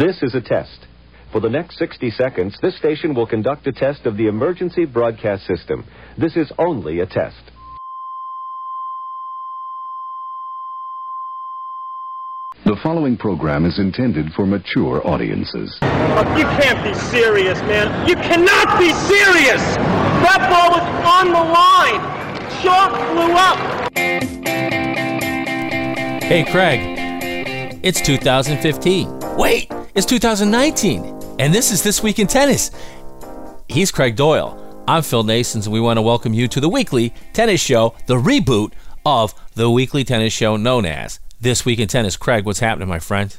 This is a test. For the next 60 seconds, this station will conduct a test of the emergency broadcast system. This is only a test. The following program is intended for mature audiences. Oh, you can't be serious, man. You cannot be serious! That ball was on the line! Chalk flew up! Hey, Craig. It's 2015. Wait, it's 2019. And this is This Week in Tennis. He's Craig Doyle. I'm Phil Nasons, and we want to welcome you to the weekly tennis show, the reboot of the weekly tennis show known as This Week in Tennis. Craig, what's happening, my friend?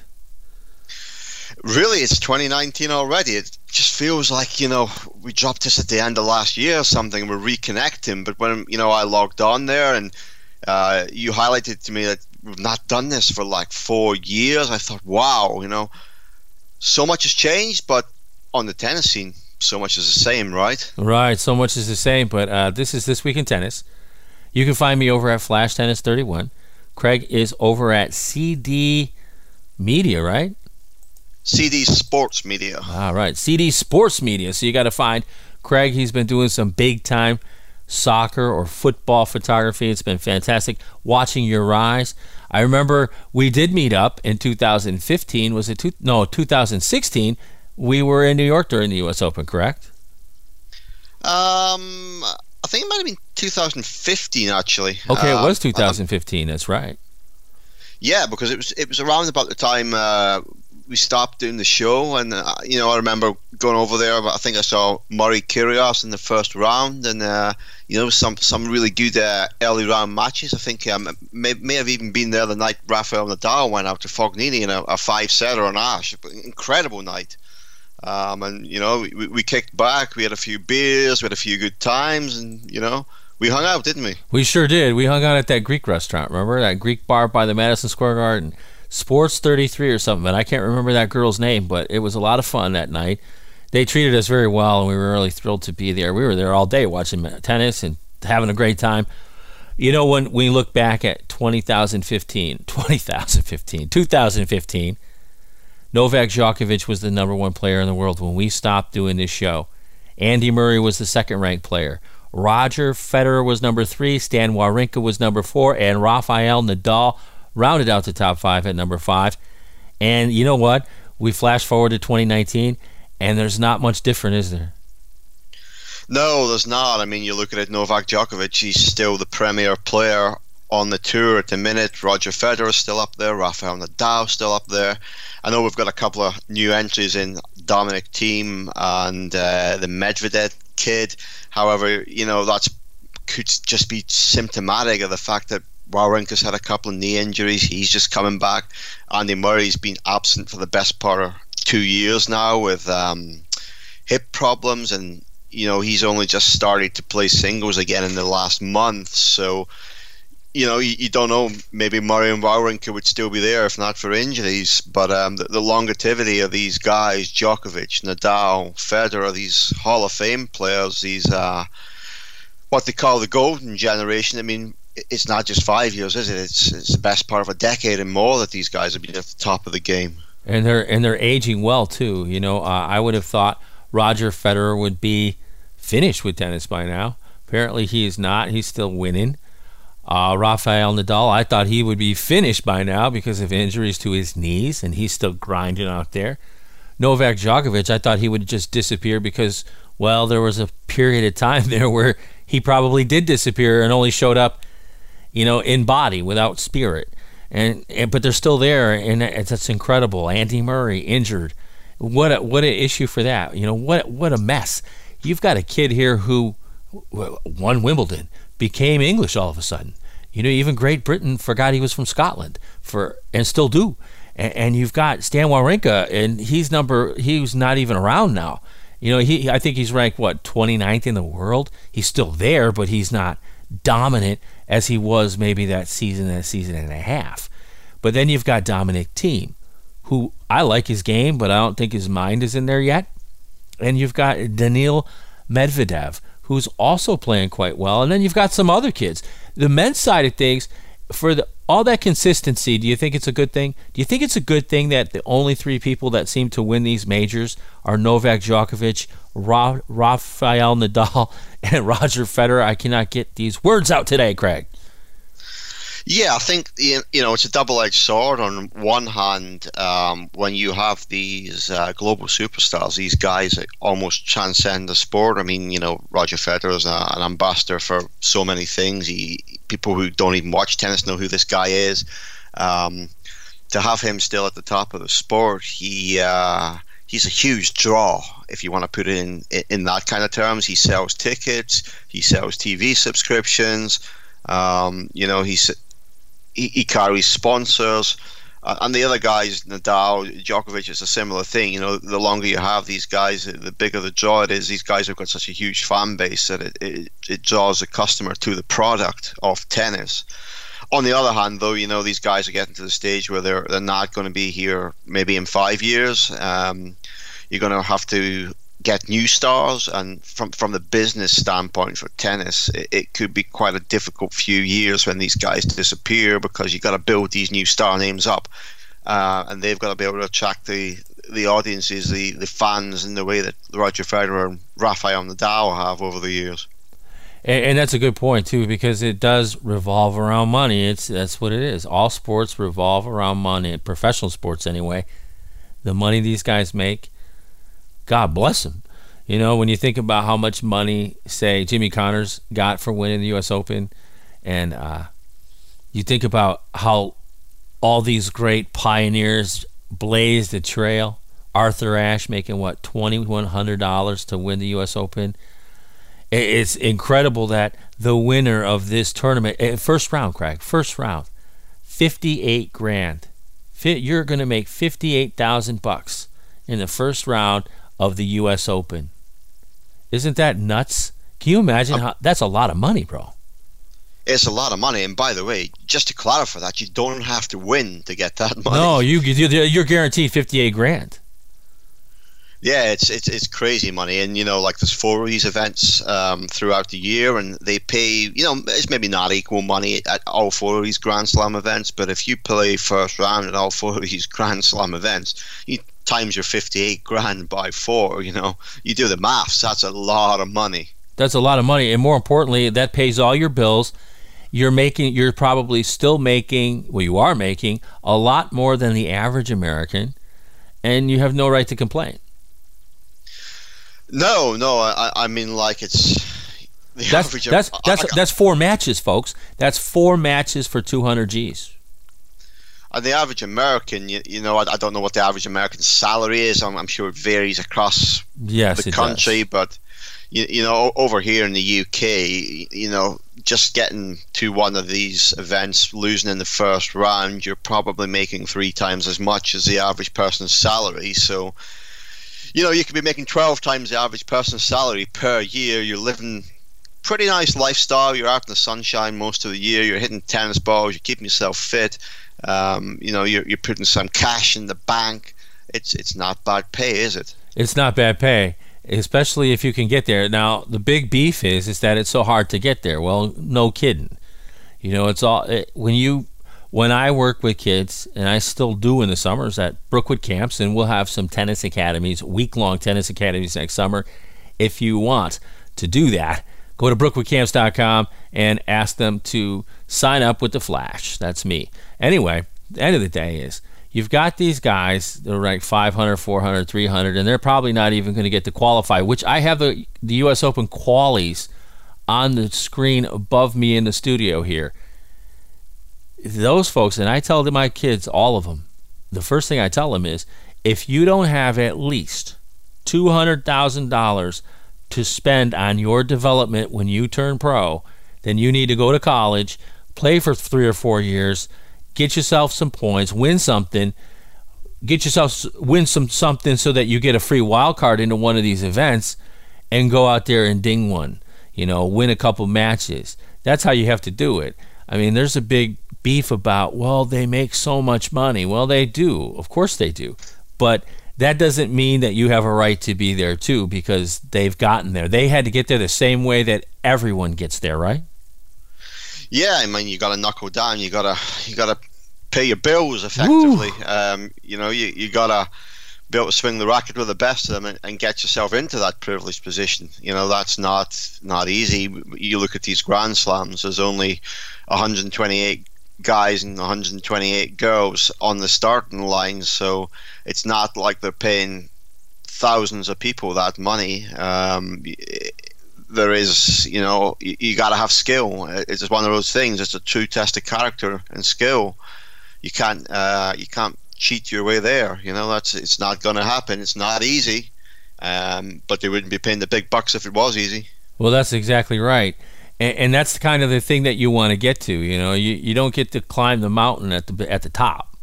Really, it's 2019 already. It just feels like, you know, we dropped this at the end of last year or something. We're reconnecting. But when, you know, I logged on there and uh, you highlighted to me that we've not done this for like four years, I thought, wow, you know, so much has changed, but on the tennis scene, so much is the same, right? Right, so much is the same. But uh, this is This Week in Tennis. You can find me over at Flash Tennis 31. Craig is over at CD Media, right? CD Sports Media. All right, CD Sports Media. So you got to find Craig. He's been doing some big time soccer or football photography. It's been fantastic watching your rise. I remember we did meet up in 2015. Was it two, no 2016? We were in New York during the U.S. Open, correct? Um, I think it might have been 2015 actually. Okay, um, it was 2015. that's right. Yeah, because it was it was around about the time uh, we stopped doing the show, and uh, you know I remember going over there. I think I saw Murray Kyrgios in the first round, and uh, you know some some really good uh, early round matches. I think um, may, may have even been there the night Rafael Nadal went out to Fognini in a, a five setter on Ashe. Incredible night. Um, and you know we, we kicked back. We had a few beers. We had a few good times, and you know we hung out, didn't we? We sure did. We hung out at that Greek restaurant. Remember that Greek bar by the Madison Square Garden, Sports 33 or something. And I can't remember that girl's name, but it was a lot of fun that night. They treated us very well, and we were really thrilled to be there. We were there all day watching tennis and having a great time. You know, when we look back at 2015, 2015, 2015, Novak Djokovic was the number one player in the world when we stopped doing this show. Andy Murray was the second ranked player. Roger Federer was number three. Stan Wawrinka was number four. And Rafael Nadal rounded out the top five at number five. And you know what? We flash forward to 2019, and there's not much different, is there? No, there's not. I mean, you look at it, Novak Djokovic, he's still the premier player on the tour at the minute. Roger Federer is still up there. Rafael Nadal still up there. I know we've got a couple of new entries in Dominic Thiem and uh, the Medvedev kid. However, you know that's could just be symptomatic of the fact that Wawrinka's had a couple of knee injuries. He's just coming back. Andy Murray's been absent for the best part of two years now with um, hip problems, and you know he's only just started to play singles again in the last month. So you know, you, you, don't know. Maybe Murray and Wawrinka would still be there if not for injuries. But um, the, the, longevity of these guys, Djokovic, Nadal, Federer, these Hall of Fame players, these uh, what they call the golden generation. I mean, it's not just five years, is it? It's it's the best part of a decade and more that these guys have been at the top of the game. And they're and they're aging well too. You know, uh, I would have thought Roger Federer would be finished with tennis by now. Apparently, he is not. He's still winning. Uh, Rafael Nadal, I thought he would be finished by now because of injuries to his knees, and he's still grinding out there. Novak Djokovic, I thought he would just disappear because, well, there was a period of time there where he probably did disappear and only showed up, you know, in body without spirit. And, and but they're still there, and that's incredible. Andy Murray injured. What a, what an issue for that. You know what what a mess. You've got a kid here who won Wimbledon, became English all of a sudden. You know, even Great Britain forgot he was from Scotland for and still do. And, and you've got Stan Wawrinka, and he's number he's not even around now. You know, he I think he's ranked what 29th in the world. He's still there, but he's not dominant as he was maybe that season, that season and a half. But then you've got Dominic Thiem, who I like his game, but I don't think his mind is in there yet. And you've got Daniil Medvedev, who's also playing quite well. And then you've got some other kids. The men's side of things, for the all that consistency, do you think it's a good thing? Do you think it's a good thing that the only three people that seem to win these majors are Novak Djokovic, Ra- Rafael Nadal, and Roger Federer? I cannot get these words out today, Craig. Yeah, I think you know it's a double-edged sword. On one hand, um, when you have these uh, global superstars, these guys that almost transcend the sport. I mean, you know, Roger Federer is a, an ambassador for so many things. He, people who don't even watch tennis know who this guy is. Um, to have him still at the top of the sport, he uh, he's a huge draw. If you want to put it in in that kind of terms, he sells tickets, he sells TV subscriptions. Um, you know, he's he, carries sponsors. Uh, and the other guys, Nadal, Djokovic, it's a similar thing. You know, the longer you have these guys, the bigger the draw it is. These guys have got such a huge fan base that it, it, it draws a customer to the product of tennis. On the other hand, though, you know, these guys are getting to the stage where they're, they're not going to be here maybe in five years. Um, you're going to have to get new stars and from from the business standpoint for tennis it, it, could be quite a difficult few years when these guys disappear because you've got to build these new star names up uh, and they've got to be able to attract the the audiences the the fans in the way that Roger Federer and Rafael Nadal have over the years. And, and that's a good point too because it does revolve around money. It's that's what it is. All sports revolve around money professional sports anyway. The money these guys make God bless him. You know, when you think about how much money, say, Jimmy Connors got for winning the U.S. Open, and uh, you think about how all these great pioneers blazed the trail. Arthur Ashe making what twenty one hundred dollars to win the U.S. Open. It's incredible that the winner of this tournament, eh, first round, Craig, first round, fifty eight grand. You're going to make fifty eight thousand bucks in the first round of the U.S. Open. Isn't that nuts? Can you imagine um, how that's a lot of money, bro? It's a lot of money, and by the way, just to clarify that, you don't have to win to get that money. No, you you're guaranteed fifty-eight grand. Yeah, it's it's it's crazy money, and you know, like there's four of these events um, throughout the year, and they pay. You know, it's maybe not equal money at all four of these Grand Slam events, but if you play first round at all four of these Grand Slam events, you times your 58 grand by four, you know, you do the maths, that's a lot of money. That's a lot of money. And more importantly, that pays all your bills. You're making, you're probably still making, well, you are making a lot more than the average American, and you have no right to complain. No, no, I, I mean, like it's. that's average, that's that's, I, that's four matches, folks. That's four matches for 200 G's and the average American, you, you know, I, I, don't know what the average American salary is. I'm, I'm sure it varies across yes, the country, but you, you know, over here in the UK, you know, just getting to one of these events, losing in the first round, you're probably making three times as much as the average person's salary. So, you know, you could be making 12 times the average person's salary per year. You're living pretty nice lifestyle. You're out in the sunshine most of the year. You're hitting tennis balls. You're keeping yourself fit. Um, you know, you're, you're putting some cash in the bank. It's it's not bad pay, is it? It's not bad pay, especially if you can get there. Now, the big beef is is that it's so hard to get there. Well, no kidding. You know, it's all it, when you when I work with kids, and I still do in the summers at Brookwood camps, and we'll have some tennis academies, week long tennis academies next summer. If you want to do that, go to brookwoodcamps.com and ask them to sign up with the Flash. That's me. Anyway, the end of the day is you've got these guys that are ranked 500, 400, 300, and they're probably not even going to get to qualify, which I have the, the U.S. Open qualies on the screen above me in the studio here. Those folks, and I tell my kids, all of them, the first thing I tell them is if you don't have at least $200,000 to spend on your development when you turn pro, then you need to go to college, play for three or four years, get yourself some points, win something, get yourself win some something so that you get a free wild card into one of these events, and go out there and ding one. You know, win a couple matches. That's how you have to do it. I mean, there's a big beef about well, they make so much money. Well, they do, of course they do, but that doesn't mean that you have a right to be there too because they've gotten there. They had to get there the same way that everyone gets there, right? Yeah, I mean, you got to knuckle down. You got to you got to pay your bills effectively. Um, you know, you you got to be able to swing the racket with the best of them and, and, get yourself into that privileged position. You know, that's not not easy. You look at these Grand Slams. There's only 128 guys and 128 girls on the starting line, so it's not like they're paying thousands of people that money. Um, there is, you know, you, you got to have skill. It's one of those things. It's a true test of character and skill. You can't, uh, you can't cheat your way there. You know, that's it's not going to happen. It's not easy, um, but they wouldn't be paying the big bucks if it was easy. Well, that's exactly right, and, and that's the kind of the thing that you want to get to. You know, you you don't get to climb the mountain at the at the top.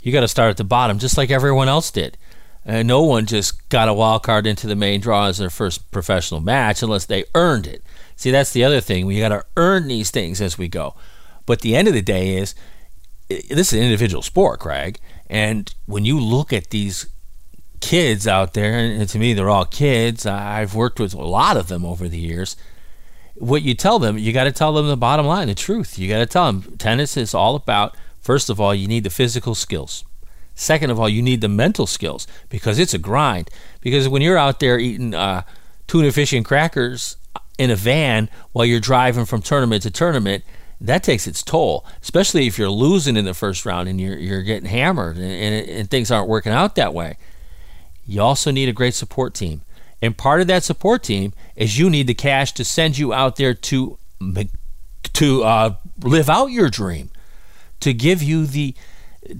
You got to start at the bottom, just like everyone else did. And no one just got a wild card into the main draw as their first professional match unless they earned it. See, that's the other thing. We got to earn these things as we go. But the end of the day is this is an individual sport, Craig. And when you look at these kids out there, and to me, they're all kids, I've worked with a lot of them over the years. What you tell them, you got to tell them the bottom line, the truth. You got to tell them tennis is all about, first of all, you need the physical skills. Second of all, you need the mental skills because it's a grind. Because when you're out there eating uh, tuna fish and crackers in a van while you're driving from tournament to tournament, that takes its toll, especially if you're losing in the first round and you're, you're getting hammered and, and, and things aren't working out that way. You also need a great support team. And part of that support team is you need the cash to send you out there to to uh, live out your dream, to give you the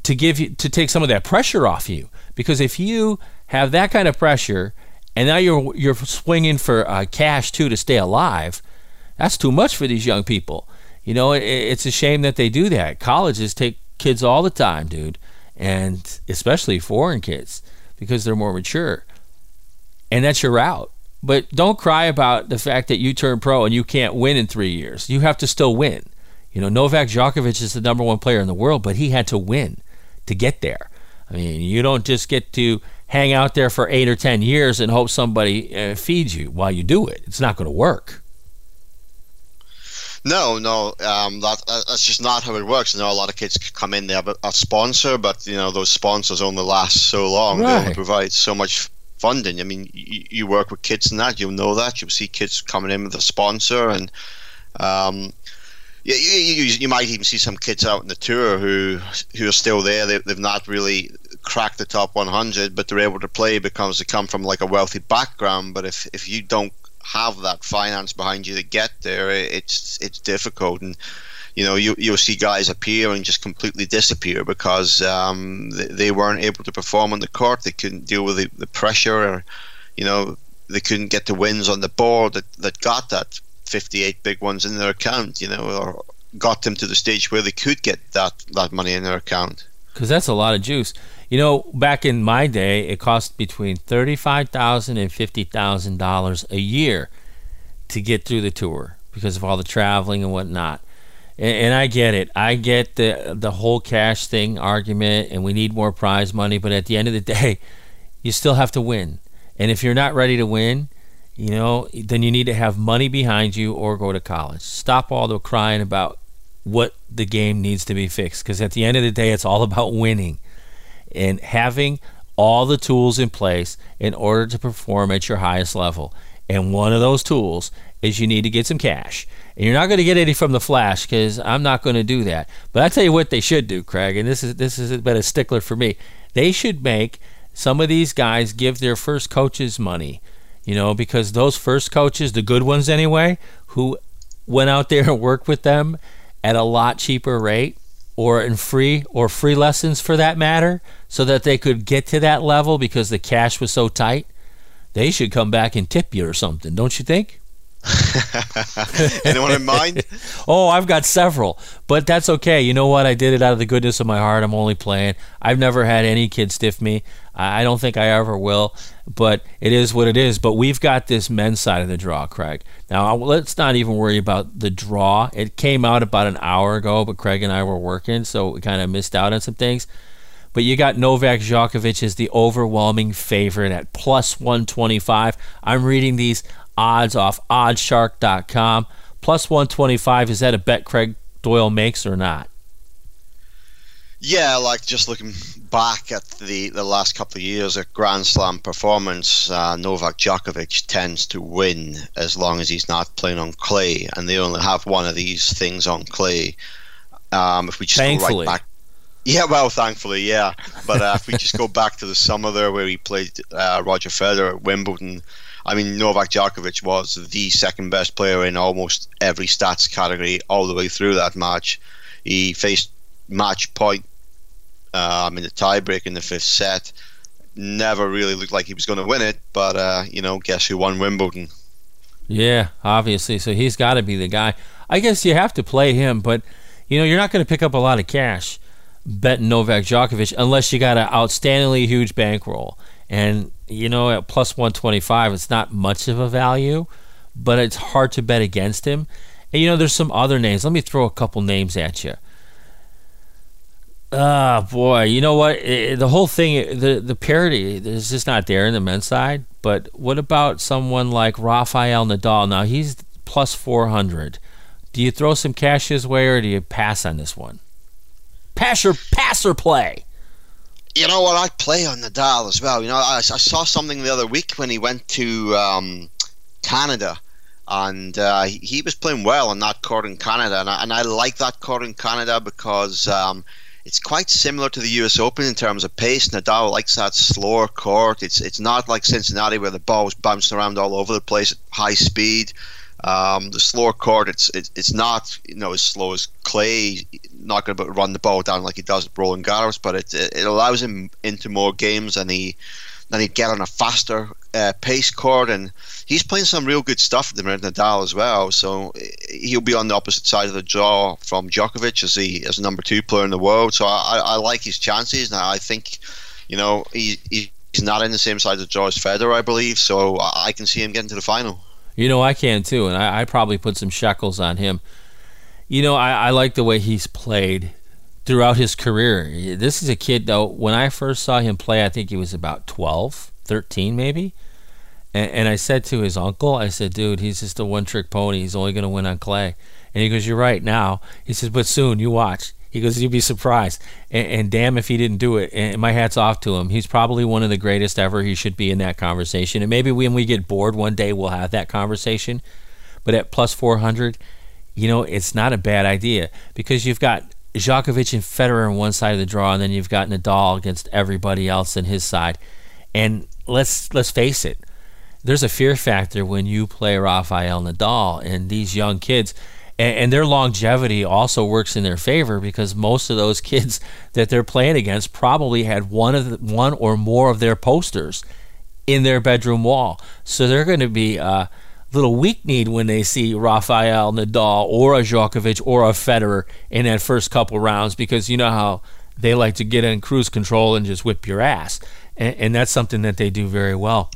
to give you to take some of that pressure off you. Because if you have that kind of pressure and now you're you're swinging for uh, cash too to stay alive that's too much for these young people. You know it, it's a shame that they do that. Colleges take kids all the time dude and especially foreign kids because they're more mature and that's your route but don't cry about the fact that you turn pro and you can't win in three years you have to still win you know, Novak Djokovic is the number one player in the world, but he had to win to get there. I mean, you don't just get to hang out there for eight or ten years and hope somebody uh, feeds you while you do it. It's not going to work. No, no, um, that, that's just not how it works. You know, a lot of kids come in, they have a, a sponsor, but you know those sponsors only last so long. Right. They only provide so much funding. I mean, you, you work with kids and that, you'll know that. You'll see kids coming in with a sponsor, and um, you, you, you, might even see some kids out in the tour who who are still there. They, they've not really cracked the top 100, but they're able to play because they come from like a wealthy background. But if if you don't have that finance behind you to get there, it's it's difficult. And you know, you you'll see guys appear and just completely disappear because um, they, they weren't able to perform on the court. They couldn't deal with the, the pressure, or you know, they couldn't get the wins on the board that that got that 58 big ones in their account, you know, or got them to the stage where they could get that, that money in their account. Because that's a lot of juice. You know, back in my day, it cost between $35,000 and $50,000 a year to get through the tour because of all the traveling and whatnot. And, and I get it. I get the the whole cash thing argument, and we need more prize money. But at the end of the day, you still have to win. And if you're not ready to win, you know, then you need to have money behind you or go to college. Stop all the crying about what the game needs to be fixed because at the end of the day, it's all about winning and having all the tools in place in order to perform at your highest level. And one of those tools is you need to get some cash. And you're not going to get any from the flash because I'm not going to do that. But I tell you what they should do, Craig, and this is this has been a stickler for me. They should make some of these guys give their first coaches money you know, because those first coaches, the good ones anyway, who went out there and worked with them at a lot cheaper rate or in free or free lessons for that matter, so that they could get to that level because the cash was so tight, they should come back and tip you or something, don't you think? Anyone in mind? oh, I've got several, but that's okay. You know what? I did it out of the goodness of my heart. I'm only playing. I've never had any kid stiff me. I don't think I ever will, but it is what it is. But we've got this men's side of the draw, Craig. Now, let's not even worry about the draw. It came out about an hour ago, but Craig and I were working, so we kind of missed out on some things. But you got Novak Djokovic as the overwhelming favorite at plus 125. I'm reading these odds off oddshark.com. Plus 125. Is that a bet, Craig, Doyle makes or not? Yeah, like just looking back at the, the last couple of years, a Grand Slam performance, uh, Novak Djokovic tends to win as long as he's not playing on clay, and they only have one of these things on clay. Um, if we just Thankfully. go right back, yeah, well, thankfully, yeah. But uh, if we just go back to the summer there where he played uh, Roger Federer at Wimbledon, I mean, Novak Djokovic was the second best player in almost every stats category all the way through that match. He faced match point um, in the tiebreak in the fifth set. Never really looked like he was going to win it, but uh, you know, guess who won Wimbledon? Yeah, obviously. So he's got to be the guy. I guess you have to play him, but you know, you're not going to pick up a lot of cash betting Novak Djokovic unless you got an outstandingly huge bankroll. And you know, at plus 125, it's not much of a value, but it's hard to bet against him. And you know, there's some other names. Let me throw a couple names at you. Ah, boy, you know what? The whole thing, the the parity is just not there in the men's side. But what about someone like Rafael Nadal? Now he's plus 400. Do you throw some cash his way, or do you pass on this one? Pass or pass or play? You know what? I play on Nadal as well. You know, I, I saw something the other week when he went to um, Canada, and uh, he, was playing well on that court in Canada, and I, and I like that court in Canada because um, it's quite similar to the U.S. Open in terms of pace. Nadal likes that slower court. It's it's not like Cincinnati where the ball is bouncing around all over the place at high speed. Um, the slower court, it's it, it's not you know as slow as clay. Not going to run the ball down like he does at Roland Garros, but it it allows him into more games, and he then he'd get on a faster uh, pace court, and he's playing some real good stuff at the minute, Nadal as well. So eh, he'll be on the opposite side of the draw from Djokovic as he as number two player in the world. So I, I like his chances, and I think you know he, he's not in the same side of the draw as Federer, I believe. So I can see him getting to the final. You know, I can too, and I, I probably put some shekels on him. You know, I, I like the way he's played throughout his career. This is a kid, though, when I first saw him play, I think he was about 12, 13 maybe. And, and I said to his uncle, I said, dude, he's just a one trick pony. He's only going to win on clay. And he goes, You're right now. He says, But soon, you watch. He goes, You'd be surprised. And, and damn if he didn't do it. And my hat's off to him. He's probably one of the greatest ever. He should be in that conversation. And maybe when we get bored one day, we'll have that conversation. But at plus 400, you know, it's not a bad idea because you've got Djokovic and Federer on one side of the draw, and then you've got Nadal against everybody else on his side. And let's let's face it, there's a fear factor when you play Rafael Nadal and these young kids, and, and their longevity also works in their favor because most of those kids that they're playing against probably had one of the, one or more of their posters in their bedroom wall, so they're going to be. a little weak kneed when they see Rafael Nadal or a Djokovic or a Federer in that first couple rounds because you know how they like to get in cruise control and just whip your ass, and, and that's something that they do very well.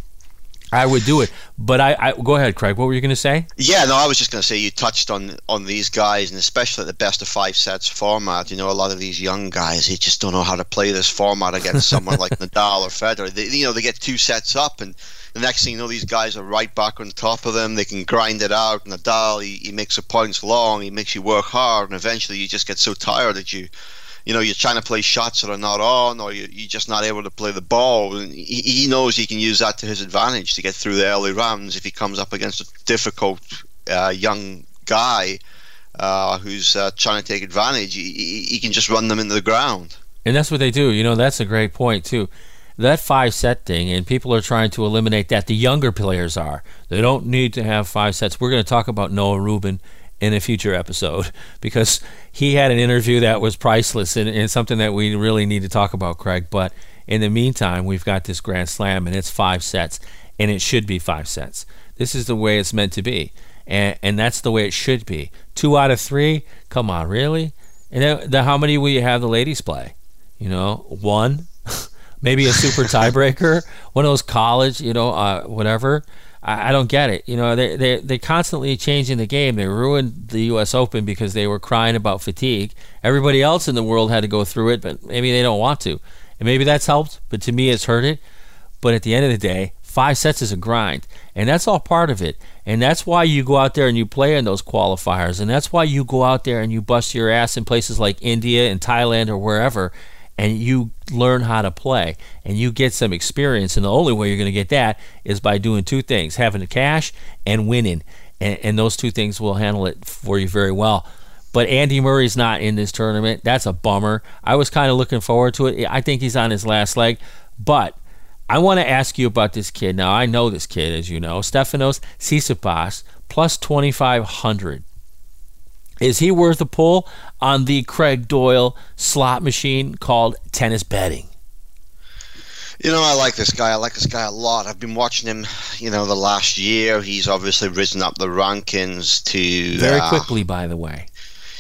I would do it, but I, I go ahead, Craig. What were you going to say? Yeah, no, I was just going to say you touched on on these guys, and especially the best of five sets format. You know, a lot of these young guys, they just don't know how to play this format against someone like Nadal or Federer. They, you know, they get two sets up, and the next thing you know, these guys are right back on top of them. They can grind it out. Nadal, he, he makes the points long. He makes you work hard, and eventually you just get so tired that you, you know, you're trying to play shots that are not on, or you, you're just not able to play the ball. And he, knows he can use that to his advantage to get through the early rounds if he comes up against a difficult uh, young guy uh, who's uh, trying to take advantage. He can just run them into the ground. And that's what they do. You know, that's a great point too. That five set thing, and people are trying to eliminate that. The younger players are. They don't need to have five sets. We're going to talk about Noah Rubin in a future episode because he had an interview that was priceless and, and something that we really need to talk about, Craig. But in the meantime, we've got this Grand Slam, and it's five sets, and it should be five sets. This is the way it's meant to be, and, and that's the way it should be. Two out of three? Come on, really? And then, how many will you have the ladies play? You know, one, maybe a super tiebreaker, one of those college, you know, uh, whatever. I, I don't get it. You know, they they they're constantly changing the game. They ruined the U.S. Open because they were crying about fatigue. Everybody else in the world had to go through it, but maybe they don't want to, and maybe that's helped. But to me, it's hurt it. But at the end of the day, five sets is a grind, and that's all part of it. And that's why you go out there and you play in those qualifiers, and that's why you go out there and you bust your ass in places like India and Thailand or wherever, and you learn how to play and you get some experience. And the only way you're going to get that is by doing two things: having the cash and winning. And, and those two things will handle it for you very well. But Andy Murray's not in this tournament. That's a bummer. I was kind of looking forward to it. I think he's on his last leg. But I want to ask you about this kid. Now, I know this kid, as you know. Stefanos Tsitsipas, plus 2,500. Is he worth a pull on the Craig Doyle slot machine called tennis betting? You know, I like this guy. I like this guy a lot. I've been watching him, you know, the last year. He's obviously risen up the rankings to. Very uh, quickly, by the way.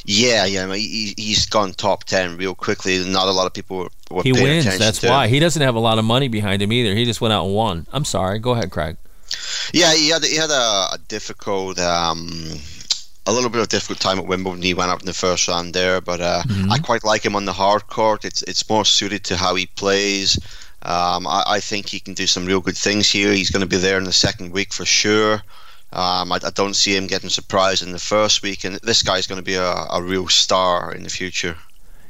Yeah, yeah, he, he's gone top ten real quickly. Not a lot of people were. he wins. That's why he doesn't have a lot of money behind him either. He just went out and won. I'm sorry. Go ahead, Craig. Yeah, he had he had a, a difficult, um, a little bit of difficult time at Wimbledon. He went up in the first round there, but uh, mm-hmm. I quite like him on the hard court. It's it's more suited to how he plays. Um, I, I think he can do some real good things here. He's going to be there in the second week for sure. Um, I, I, don't see him getting surprised in the first week, and this guy's going to be a, a real star in the future.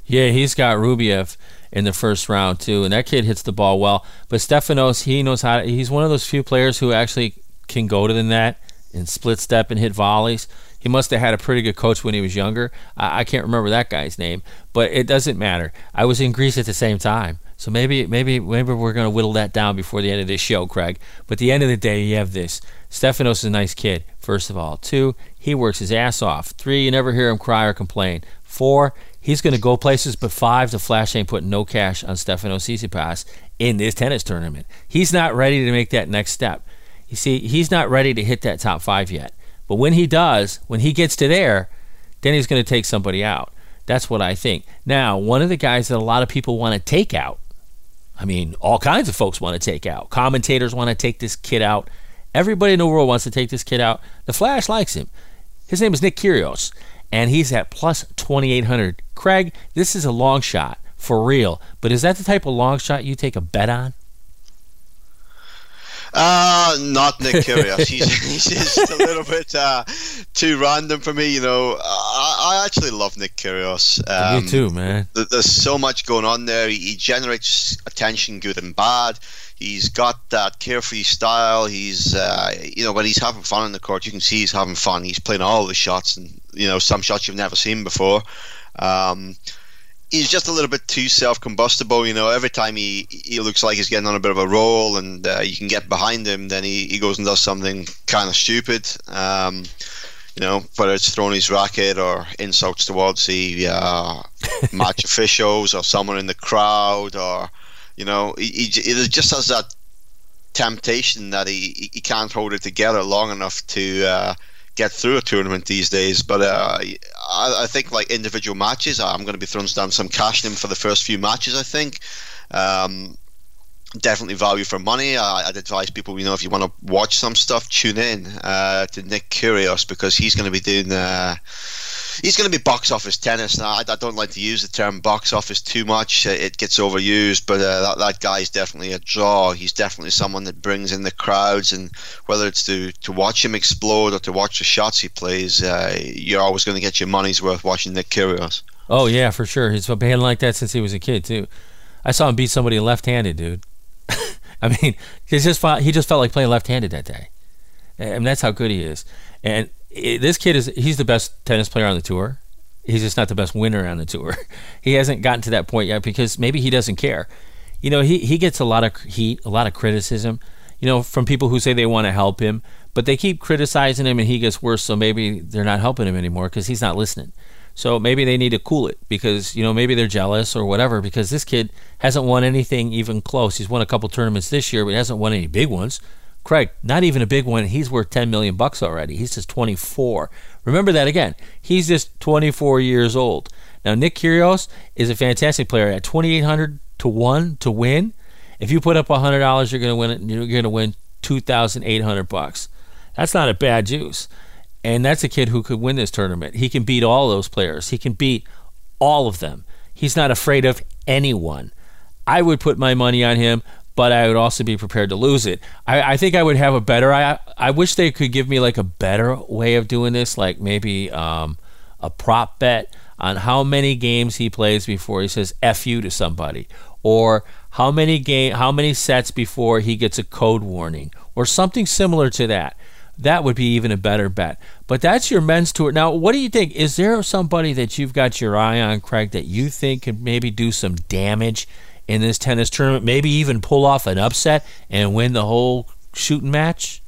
Yeah, he's got Rublev in the first round too, and that kid hits the ball well. But Stefanos, he knows how. To, he's one of those few players who actually can go to the net and split step and hit volleys. He must have had a pretty good coach when he was younger. I, I can't remember that guy's name, but it doesn't matter. I was in Greece at the same time. So maybe maybe maybe we're going to whittle that down before the end of this show, Craig. But the end of the day, you have this. Stefanos is a nice kid, first of all. Two, he works his ass off. Three, you never hear him cry or complain. Four, he's going to go places. But five, the Flash ain't putting no cash on Stefanos Tsitsipas in this tennis tournament. He's not ready to make that next step. You see, he's not ready to hit that top five yet. But when he does, when he gets to there, then he's going to take somebody out. That's what I think. Now, one of the guys that a lot of people want to take out I mean, all kinds of folks want to take out. Commentators want to take this kid out. Everybody in the world wants to take this kid out. The Flash likes him. His name is Nick Kyrgios, and he's at plus 2,800. Craig, this is a long shot for real, but is that the type of long shot you take a bet on? Uh, not Nick Kyrgios. he's, he's just a little bit uh, too random for me. You know, I, I actually love Nick Kyrgios. Um, me too, man. There's so much going on there. He, he generates attention, good and bad. He's got that carefree style. He's, uh, you know, when he's having fun on the court, you can see he's having fun. He's playing all the shots, and you know, some shots you've never seen before. Um, he's just a little bit too self-combustible. You know, every time he he looks like he's getting on a bit of a roll, and uh, you can get behind him, then he, he goes and does something kind of stupid. Um, you know, whether it's throwing his racket or insults towards the uh, match officials or someone in the crowd, or you know, he, he, he just has that temptation that he he can't hold it together long enough to. Uh, get through a tournament these days. But uh, I, I, think like individual matches, I'm going to be throwing down some cash in for the first few matches. I think. Um, definitely value for money. I, would advise people, you know, if you want to watch some stuff, tune in uh, to Nick Kyrgios because he's going to be doing. Uh, he's going to be box office tennis. Now, I, I, don't like to use the term box office too much; it gets overused. But uh, that that guy is definitely a draw. He's definitely someone that brings in the crowds, and whether it's to to watch him explode or to watch the shots he plays, uh, you're always going to get your money's worth watching Nick Kyrgios. Oh yeah, for sure. He's been like that since he was a kid too. I saw him beat somebody left-handed, dude. I mean, he just felt, he just felt like playing left-handed that day, and that's how good he is. And this kid is he's the best tennis player on the tour. He's just not the best winner on the tour. he hasn't gotten to that point yet because maybe he doesn't care. You know, he he gets a lot of heat, a lot of criticism. You know, from people who say they want to help him, but they keep criticizing him, and he gets worse. So maybe they're not helping him anymore because he's not listening. So maybe they need to cool it because you know maybe they're jealous or whatever because this kid hasn't won anything even close. He's won a couple tournaments this year, but he hasn't won any big ones. Craig, not even a big one. He's worth 10 million bucks already. He's just 24. Remember that again. He's just 24 years old. Now Nick Kyrgios is a fantastic player at 2800 to 1 to win. If you put up $100, you're going to win you're going to win 2800 bucks. That's not a bad juice. And that's a kid who could win this tournament. He can beat all those players. He can beat all of them. He's not afraid of anyone. I would put my money on him but I would also be prepared to lose it. I, I think I would have a better. I I wish they could give me like a better way of doing this, like maybe um, a prop bet on how many games he plays before he says "f you" to somebody, or how many game how many sets before he gets a code warning, or something similar to that. That would be even a better bet. But that's your men's tour. Now, what do you think? Is there somebody that you've got your eye on, Craig, that you think could maybe do some damage in this tennis tournament, maybe even pull off an upset and win the whole shooting match?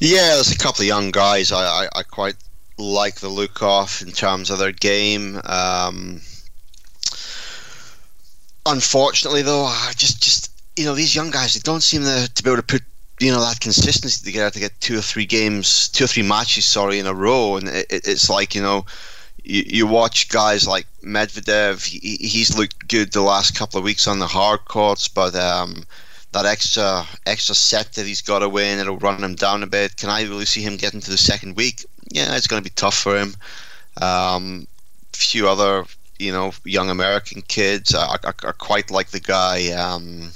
Yeah, there's a couple of young guys I, I, I quite like the look of in terms of their game. Um, unfortunately, though, I just just you know these young guys they don't seem to, to be able to put you know that consistency together to get two or three games, two or three matches, sorry, in a row, and it, it's like you know you, you watch guys like Medvedev, he, he's looked good the last couple of weeks on the hard courts, but um, that extra extra set that he's got to win, it'll run him down a bit. Can I really see him getting to the second week? Yeah, it's going to be tough for him. Um, few other, you know, young American kids. I, I, I quite like the guy. Um,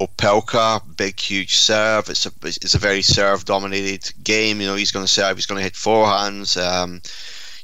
Opelka, big, huge serve. It's a it's a very serve dominated game. You know, he's going to serve. He's going to hit forehands. Um,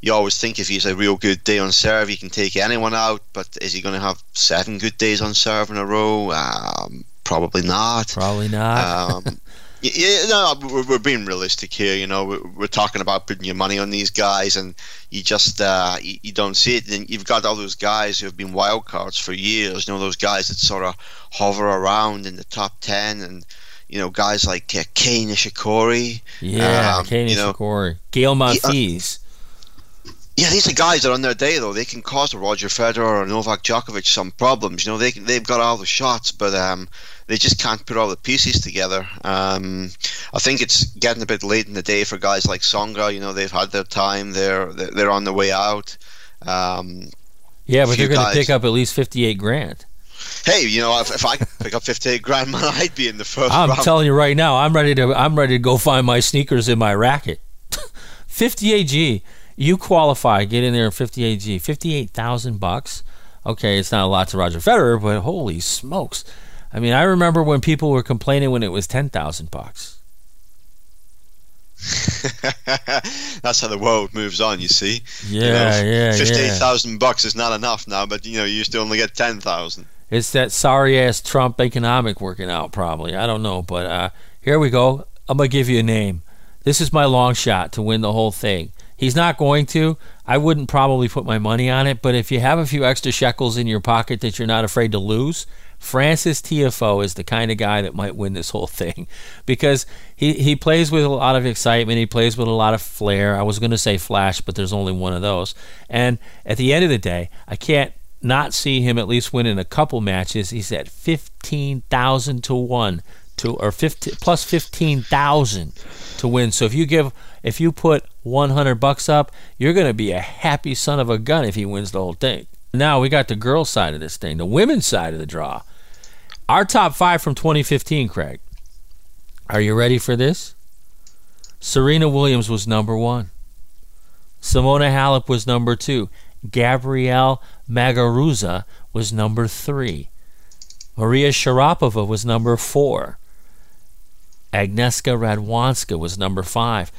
you always think if he's a real good day on serve, he can take anyone out. But is he going to have seven good days on serve in a row? Um, probably not. Probably not. um, yeah, no, we're, we're, being realistic here. You know, we're, we're, talking about putting your money on these guys, and you just uh, you, you, don't see it. And you've got all those guys who have been wild cards for years. You know, those guys that sort of hover around in the top ten, and you know, guys like uh, Kei Nishikori. Yeah, um, Kei Nishikori, you know, Gael Monfils. Yeah, these are guys that are on their day though they can cause a Roger Federer or Novak Djokovic some problems. You know, they they've got all the shots, but um, they just can't put all the pieces together. Um, I think it's getting a bit late in the day for guys like Tsonga. You know, they've had their time. They're they're on the way out. Um, yeah, but they're going to pick up at least fifty-eight grand. Hey, you know, if, if I pick up fifty-eight grand, man, I'd be in the first. I'm round. telling you right now, I'm ready to. I'm ready to go find my sneakers in my racket. Fifty-eight G you qualify, get in there 58G, 58,000 bucks. Okay, it's not a lot to Roger Federer, but holy smokes. I mean, I remember when people were complaining when it was 10,000 bucks. That's how the world moves on, you see. Yeah, you know, yeah, Fifty-eight thousand yeah. bucks is not enough now, but you know, you used to only get ten thousand. It's that sorry ass Trump economic working out, probably. I don't know, but uh, here we go. I'm gonna give you a name. This is my long shot to win the whole thing. He's not going to. I wouldn't probably put my money on it, but if you have a few extra shekels in your pocket that you're not afraid to lose, Frances Tiafoe is the kind of guy that might win this whole thing because he, he plays with a lot of excitement. He plays with a lot of flair. I was going to say flash, but there's only one of those. And at the end of the day, I can't not see him at least win in a couple matches. He's at 15,000 to 1 to or 50 plus 15,000 to win. So if you give if you put 100 bucks up, you're going to be a happy son of a gun if he wins the whole thing. Now we got the girls' side of this thing, the women's side of the draw. Our top five from 2015, Craig. Are you ready for this? Serena Williams was number one. Simona Halep was number two. Gabrielle Muguruza was number three. Maria Sharapova was number four. Agnieszka Radwanska was number five.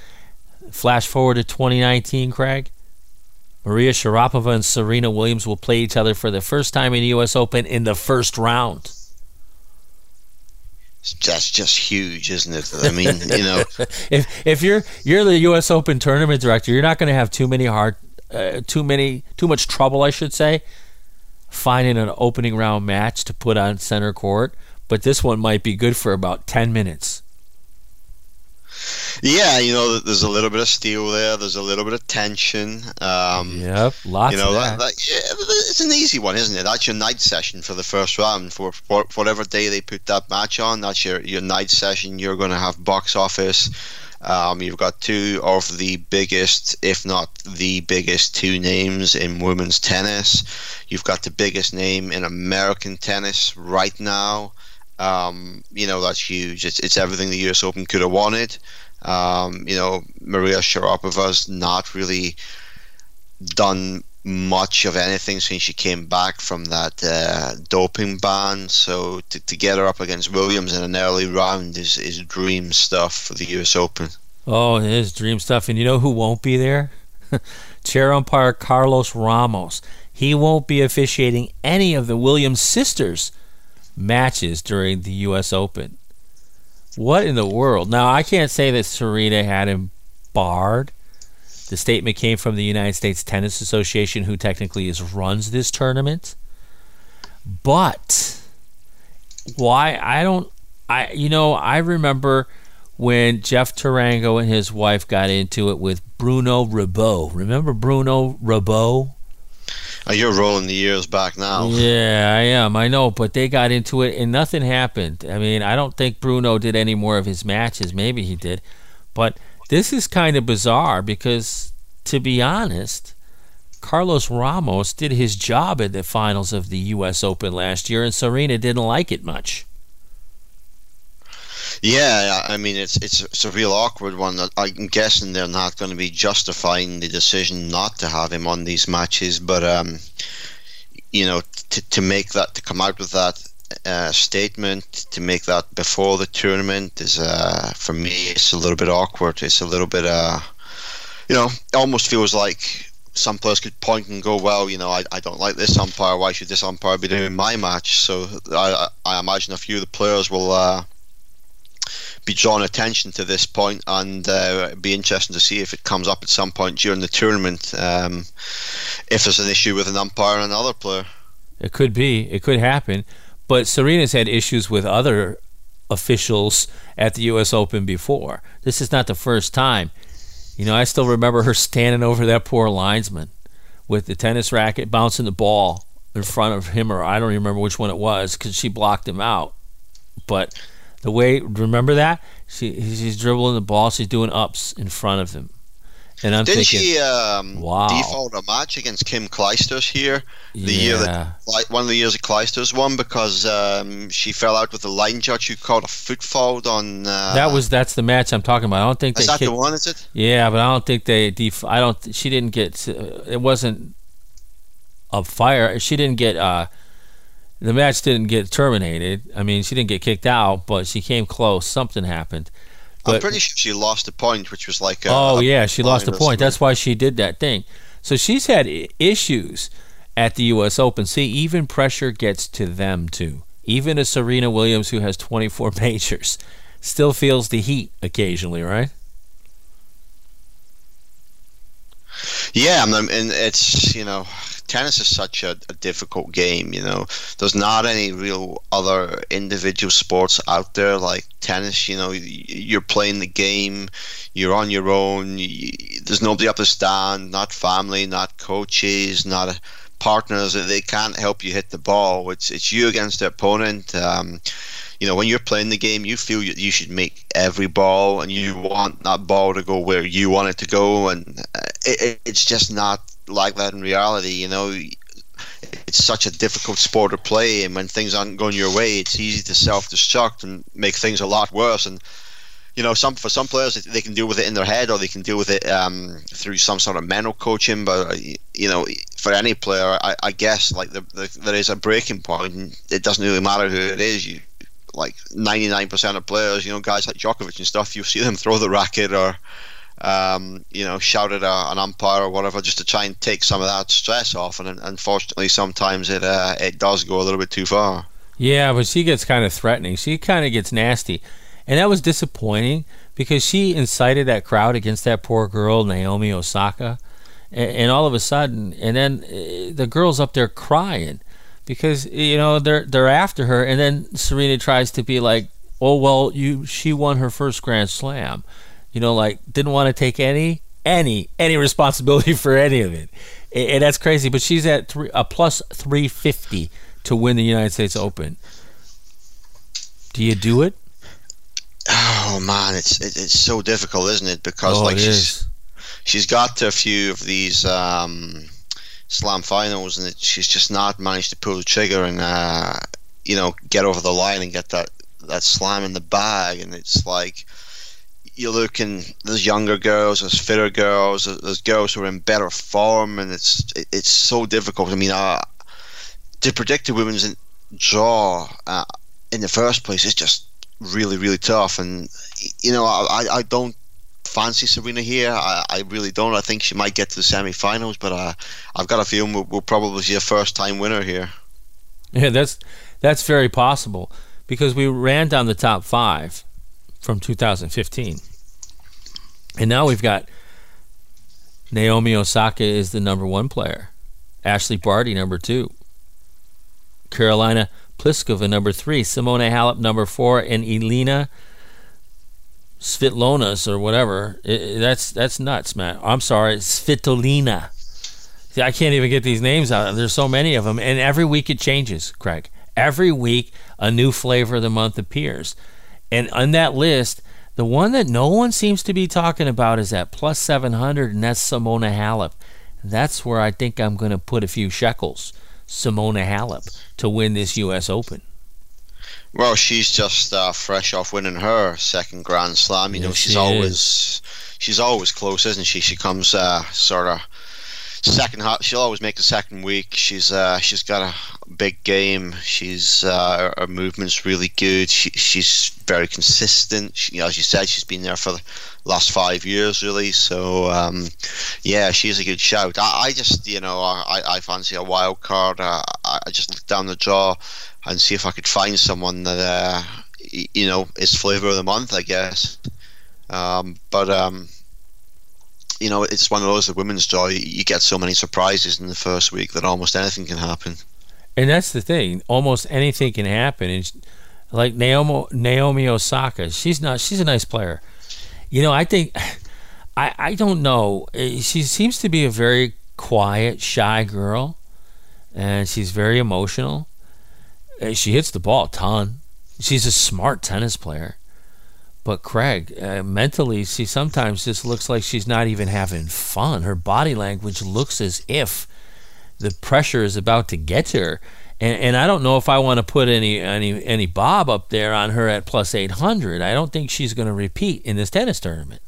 Flash forward to 2019, Craig. Maria Sharapova and Serena Williams will play each other for the first time in the U.S. Open in the first round. That's just huge, isn't it? I mean, you know, if if you're you're the U.S. Open tournament director, you're not going to have too many hard, uh, too many, too much trouble, I should say, finding an opening round match to put on center court. But this one might be good for about ten minutes. Yeah, you know, there's a little bit of steel there. There's a little bit of tension. Um, yep, lots. You know, that. That, yeah, it's an easy one, isn't it? That's your night session for the first round. For, for whatever day they put that match on, that's your your night session. You're going to have box office. Um, you've got two of the biggest, if not the biggest, two names in women's tennis. You've got the biggest name in American tennis right now. Um, you know that's huge. It's it's everything the U.S. Open could have wanted. Um, you know, Maria Sharapova's not really done much of anything since she came back from that uh, doping ban. So to, to get her up against Williams in an early round is, is dream stuff for the U.S. Open. Oh, it is dream stuff. And you know who won't be there? Chair umpire Carlos Ramos. He won't be officiating any of the Williams sisters' matches during the U.S. Open. What in the world? Now, I can't say that Serena had him barred. The statement came from the United States Tennis Association, who technically is runs this tournament. But why? I don't. I you know I remember when Jeff Tarango and his wife got into it with Bruno Rebeuh. Remember Bruno Rebeuh? Oh, you're rolling the years back now. Yeah, I am. I know, but they got into it and nothing happened. I mean, I don't think Bruno did any more of his matches. Maybe he did, but this is kind of bizarre because, to be honest, Carlos Ramos did his job at the finals of the U.S. Open last year, and Serena didn't like it much. Yeah, I mean it's it's it's a real awkward one. I'm guessing they're not going to be justifying the decision not to have him on these matches, but um, you know, to to make that to come out with that uh, statement to make that before the tournament is uh, for me it's a little bit awkward. It's a little bit uh, you know, almost feels like some players could point and go, well, you know, I, I don't like this umpire. Why should this umpire be doing my match? So I I imagine a few of the players will uh, be drawing attention to this point, and uh, be interesting to see if it comes up at some point during the tournament. Um, if there's an issue with an umpire and another player, it could be. It could happen. But Serena's had issues with other officials at the U.S. Open before. This is not the first time. You know, I still remember her standing over that poor linesman with the tennis racket bouncing the ball in front of him, or I don't remember which one it was because she blocked him out. But the way, remember that? She, she's dribbling the ball, she's doing ups in front of him. And I'm Didn't thinking, she um, wow. default a match against Kim Clijsters here? The yeah. year that one of the years that Clijsters won because um, she fell out with the line judge who called a foot fault on. Uh, that was that's the match I'm talking about. I don't think is that kicked, the one? Is it? Yeah, but I don't think they. Def- I don't. She didn't get. It wasn't a fire. She didn't get. Uh, the match didn't get terminated. I mean, she didn't get kicked out, but she came close. Something happened. But, I'm pretty sure she lost a point, which was like. A, oh a yeah, she lost a point or point. something. That's why she did that thing. So she's had issues at the U.S. Open. See, even pressure gets to them too. Even a Serena Williams who has 24 majors still feels the heat occasionally, right? Yeah, and it's you know, tennis is such a, a difficult game. You know, there's not any real other individual sports out there like tennis. You know, you're playing the game, you're on your own. You, there's nobody up the stand, not family, not coaches, not partners. They can't help you hit the ball. It's it's you against the opponent. Um, you know, when you're playing the game, you feel you, you should make every ball, and you want that ball to go where you want it to go, and uh, it, it's just not like that in reality. You know, it's such a difficult sport to play, and when things aren't going your way, it's easy to self-destruct and make things a lot worse. And you know, some for some players they can deal with it in their head, or they can deal with it um, through some sort of mental coaching. But uh, you know, for any player, I, I guess like the, the, there is a breaking point, and it doesn't really matter who it is. You like 99% of players, you know, guys like Djokovic and stuff, you see them throw the racket or, um, you know, shout at a, an umpire or whatever just to try and take some of that stress off. And unfortunately, sometimes it uh, it does go a little bit too far. Yeah, but she gets kind of threatening. She kind of gets nasty. And that was disappointing because she incited that crowd against that poor girl, Naomi Osaka. And, and all of a sudden, and then uh, the girl's up there crying because you know they're they're after her, and then Serena tries to be like, "Oh well, you she won her first Grand Slam," you know, like didn't want to take any any any responsibility for any of it, and, that's crazy. But she's at three, a plus three fifty to win the United States Open. Do you do it? Oh man, it's it, it's so difficult, isn't it? Because oh, like it she's is. she's got to a few of these um, slam finals, and it, she's just not managed to pull the trigger and uh, you know get over the line and get that that slam in the bag. And it's like you look and there's younger girls, there's fitter girls, there's girls who are in better form, and it's it's so difficult. I mean, uh, to predict a women's draw uh, in the first place is just really really tough. And you know, I I don't fancy Serena here. I, I really don't. I think she might get to the semi-finals, but uh, I've got a feeling we'll, we'll probably see a first-time winner here. Yeah, that's that's very possible because we ran down the top five from 2015, and now we've got Naomi Osaka is the number one player, Ashleigh Barty number two, Karolina Pliskova number three, Simona Halep number four, and Elena Svitlonas or whatever. It, that's that's nuts, man. I'm sorry, Svitolina. See, I can't even get these names out. There's so many of them, and every week it changes, Craig. Every week a new flavor of the month appears, and on that list, the one that no one seems to be talking about is at plus 700, and that's Simona Halep. That's where I think I'm going to put a few shekels. Simona Halep to win this U.S. Open. Well, she's just uh, fresh off winning her second Grand Slam. You know, she's she always she's always close, isn't she? She comes uh, sort of second half. She'll always make the second week. She's uh, she's got a big game. She's uh, her movement's really good. She, she's very consistent. She, you know, as you said, she's been there for the last five years, really. So um, yeah, she's a good shout. I, I just you know I, I fancy a wild card. Uh, I just look down the draw and see if I could find someone that uh, you know is flavor of the month, I guess. Um, but um, you know, it's one of those the women's joy. You get so many surprises in the first week that almost anything can happen. And that's the thing. Almost anything can happen. And like Naomi Naomi Osaka, she's not. She's a nice player. You know, I think. I, I don't know. Eh, she seems to be a very quiet, shy girl, and she's very emotional she hits the ball a ton. She's a smart tennis player. But Craig, uh, mentally, she sometimes just looks like she's not even having fun. Her body language looks as if the pressure is about to get her. And, and I don't know if I want to put any any any Bob up there on her at plus 800. I don't think she's going to repeat in this tennis tournament.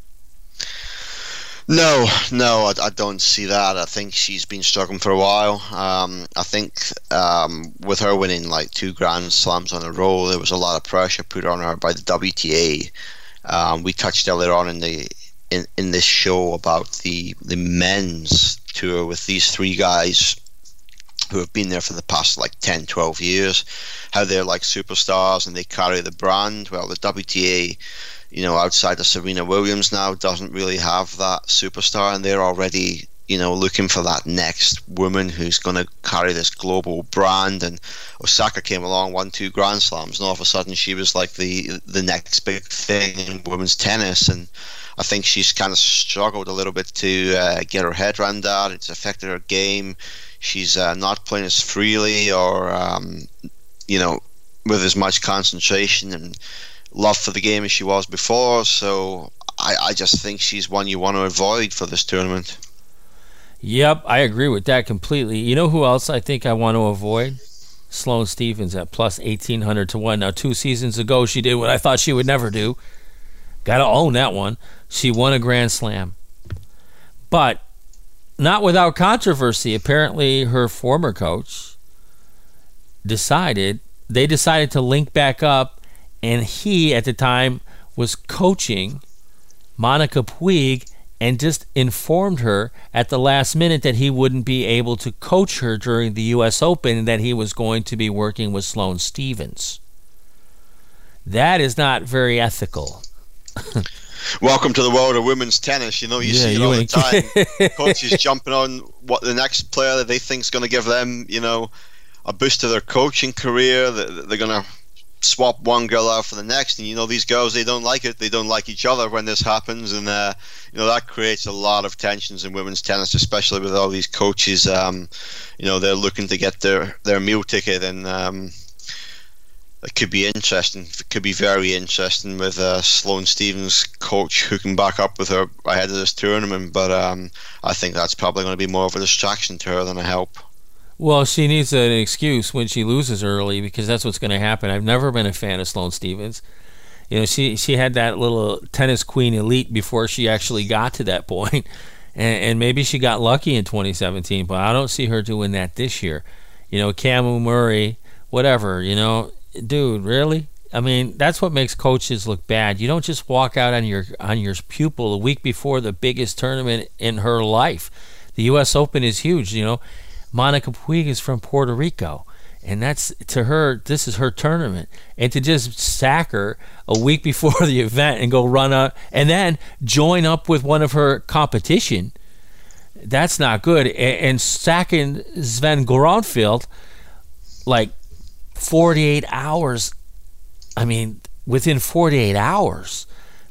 No, no, I, I, don't see that. I think she's been struggling for a while. Um, I think um, with her winning like two Grand Slams on a row, there was a lot of pressure put on her by the WTA. Um, we touched earlier on in the in, in this show about the the men's tour with these three guys who have been there for the past like 10, 12 years, how they're like superstars and they carry the brand. Well, the WTA you know, outside of Serena Williams now doesn't really have that superstar, and they're already, you know, looking for that next woman who's going to carry this global brand. And Osaka came along, won two Grand Slams, and all of a sudden she was like the the next big thing in women's tennis. And I think she's kind of struggled a little bit to uh, get her head around that. It's affected her game. She's uh, not playing as freely or, um, you know, with as much concentration and love for the game as she was before. So I, I just think she's one you want to avoid for this tournament. Yep, I agree with that completely. You know who else I think I want to avoid? Sloane Stevens at plus 1800 to 1. Now, two seasons ago, she did what I thought she would never do. Got to own that one. She won a Grand Slam. But not without controversy. Apparently, her former coach decided, they decided to link back up and he at the time was coaching Monica Puig and just informed her at the last minute that he wouldn't be able to coach her during the U.S. Open and that he was going to be working with Sloane Stevens. That is not very ethical. Welcome to the world of women's tennis. You know, you yeah, see it all the time. Coaches jumping on what the next player that they think is going to give them, you know, a boost to their coaching career. They're going to swap one girl out for the next and you know these girls they don't like it. They don't like each other when this happens and uh, you know that creates a lot of tensions in women's tennis especially with all these coaches um, you know they're looking to get their their meal ticket and um, it could be interesting it could be very interesting with uh, Sloane Stevens coach hooking back up with her ahead of this tournament but um, I think that's probably going to be more of a distraction to her than a help well, she needs an excuse when she loses early because that's what's going to happen. I've never been a fan of Sloane Stevens. You know, she she had that little tennis queen elite before she actually got to that point, and, and maybe she got lucky in 2017. But I don't see her doing that this year. You know, Kamau Murray, whatever. You know, dude, really? I mean, that's what makes coaches look bad. You don't just walk out on your on your pupil a week before the biggest tournament in her life. The U.S. Open is huge. You know, Monica Puig is from Puerto Rico, and that's to her. This is her tournament, and to just sack her a week before the event and go run up and then join up with one of her competition. That's not good. And, and sacking Sven Groeneveld like 48 hours I mean, within 48 hours,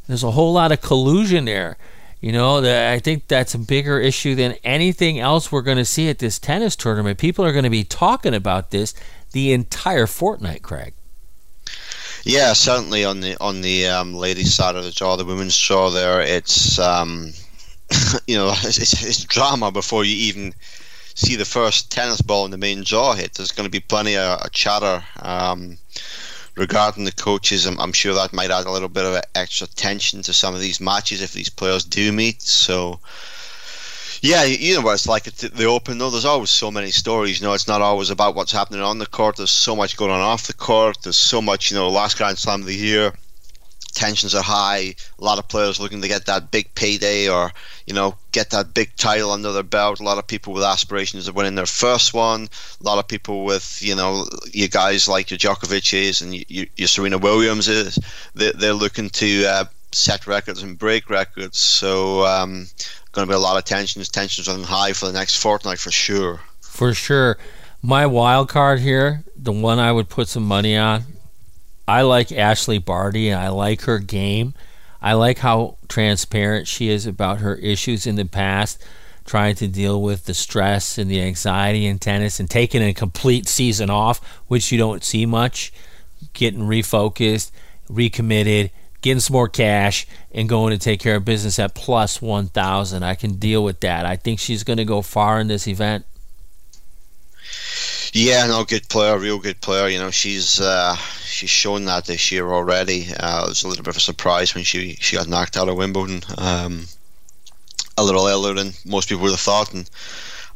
there's a whole lot of collusion there. You know, that I think that's a bigger issue than anything else we're going to see at this tennis tournament. People are going to be talking about this the entire fortnight, Craig. Yeah, certainly on the on the um, ladies' side of the draw, the women's draw, there, it's um, you know it's, it's, it's, drama before you even see the first tennis ball in the main draw hit. There's going to be plenty of, of chatter. Um, regarding the coaches, I'm, I'm, sure that might add a little bit of extra tension to some of these matches if these players do meet. So, yeah, you know what it's like at the Open, though. There's always so many stories. You know, it's not always about what's happening on the court. There's so much going on off the court. There's so much, you know, last Grand Slam of the year tensions are high. A lot of players looking to get that big payday or you know get that big title under their belt. A lot of people with aspirations of winning their first one. A lot of people with you know you guys like your Djokovic's and your, your Serena Williams is they, they're looking to uh, set records and break records. So um, going to be a lot of tensions. Tensions running high for the next fortnight for sure. For sure. My wild card here, the one I would put some money on, I like Ashleigh Barty and I like her game. I like how transparent she is about her issues in the past, trying to deal with the stress and the anxiety in tennis and taking a complete season off, which you don't see much, getting refocused, recommitted, getting some more cash, and going to take care of business at plus 1,000. I can deal with that. I think she's going to go far in this event. Yeah, no, good player, real good player. You know, she's uh, she's shown that this year already. Uh, it was a little bit of a surprise when she she got knocked out of Wimbledon. Um, a little earlier than most people would have thought, and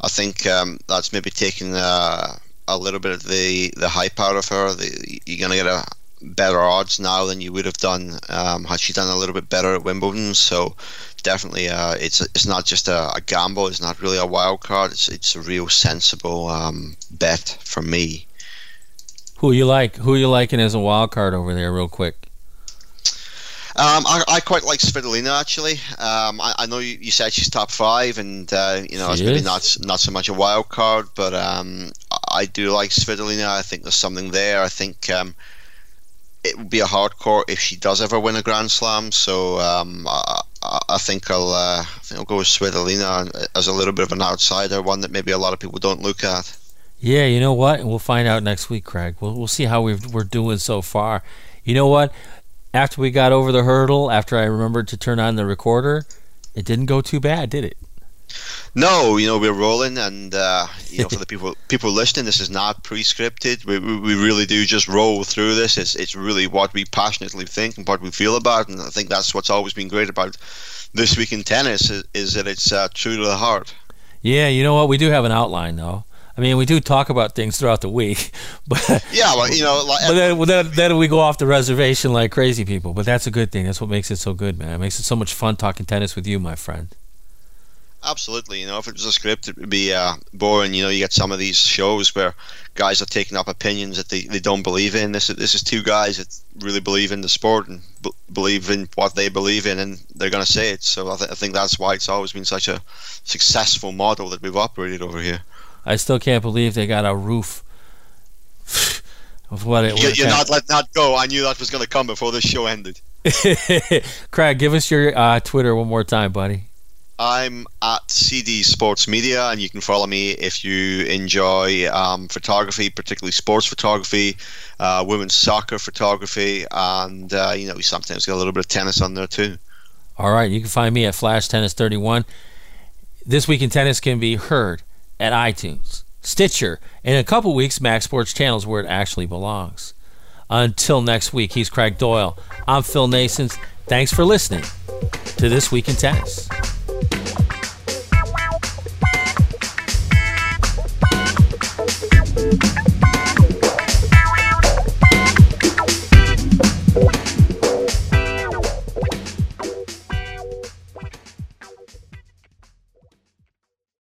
I think um, that's maybe taking uh, a little bit of the the hype out of her. The, you're gonna get a better odds now than you would have done um, had she done a little bit better at Wimbledon. So definitely, uh, it's it's not just a, a, gamble. It's not really a wild card. It's it's a real sensible um, bet for me. Who you like? Who you liking as a wild card over there, real quick? Um, I, I, quite like Svitolina actually. Um, I, I, know you, you, said she's top five, and uh, you know she it's maybe not not so much a wild card, but um, I do like Svitolina. I think there's something there. I think um, it would be a hardcore if she does ever win a Grand Slam. So um, I, think I'll uh, I think I'll go with Svitolina as a little bit of an outsider, one that maybe a lot of people don't look at. Yeah, you know what? We'll find out next week, Craig. We'll we'll see how we we're doing so far. You know what? After we got over the hurdle, after I remembered to turn on the recorder, it didn't go too bad, did it? No, you know we're rolling, and uh, you know for the people people listening, this is not pre-scripted. We, we, we really do just roll through this. It's it's really what we passionately think and what we feel about, and I think that's what's always been great about this week in tennis is, is that it's uh, true to the heart. Yeah, you know what? We do have an outline though. I mean, we do talk about things throughout the week, but yeah, well, you know, like, but then, then, then we go off the reservation like crazy people. But that's a good thing. That's what makes it so good, man. It makes it so much fun talking tennis with you, my friend. Absolutely, you know, if it was a script, it would be uh, boring. You know, you get some of these shows where guys are taking up opinions that they, they don't believe in. This is this is two guys that really believe in the sport and b- believe in what they believe in, and they're going to say it. So I, th- I think that's why it's always been such a successful model that we've operated over here. I still can't believe they got a roof. of what it, you, you're not letting that go. I knew that was going to come before this show ended. Craig, give us your uh, Twitter one more time, buddy. I'm at CD Sports Media, and you can follow me if you enjoy um, photography, particularly sports photography, uh, women's soccer photography, and uh, you know we sometimes get a little bit of tennis on there too. All right, you can find me at Flash Tennis 31. This week in tennis can be heard at iTunes, Stitcher, and in a couple weeks Max Sports channels where it actually belongs. Until next week, he's Craig Doyle. I'm Phil Nasons. Thanks for listening to This Week in Tennis.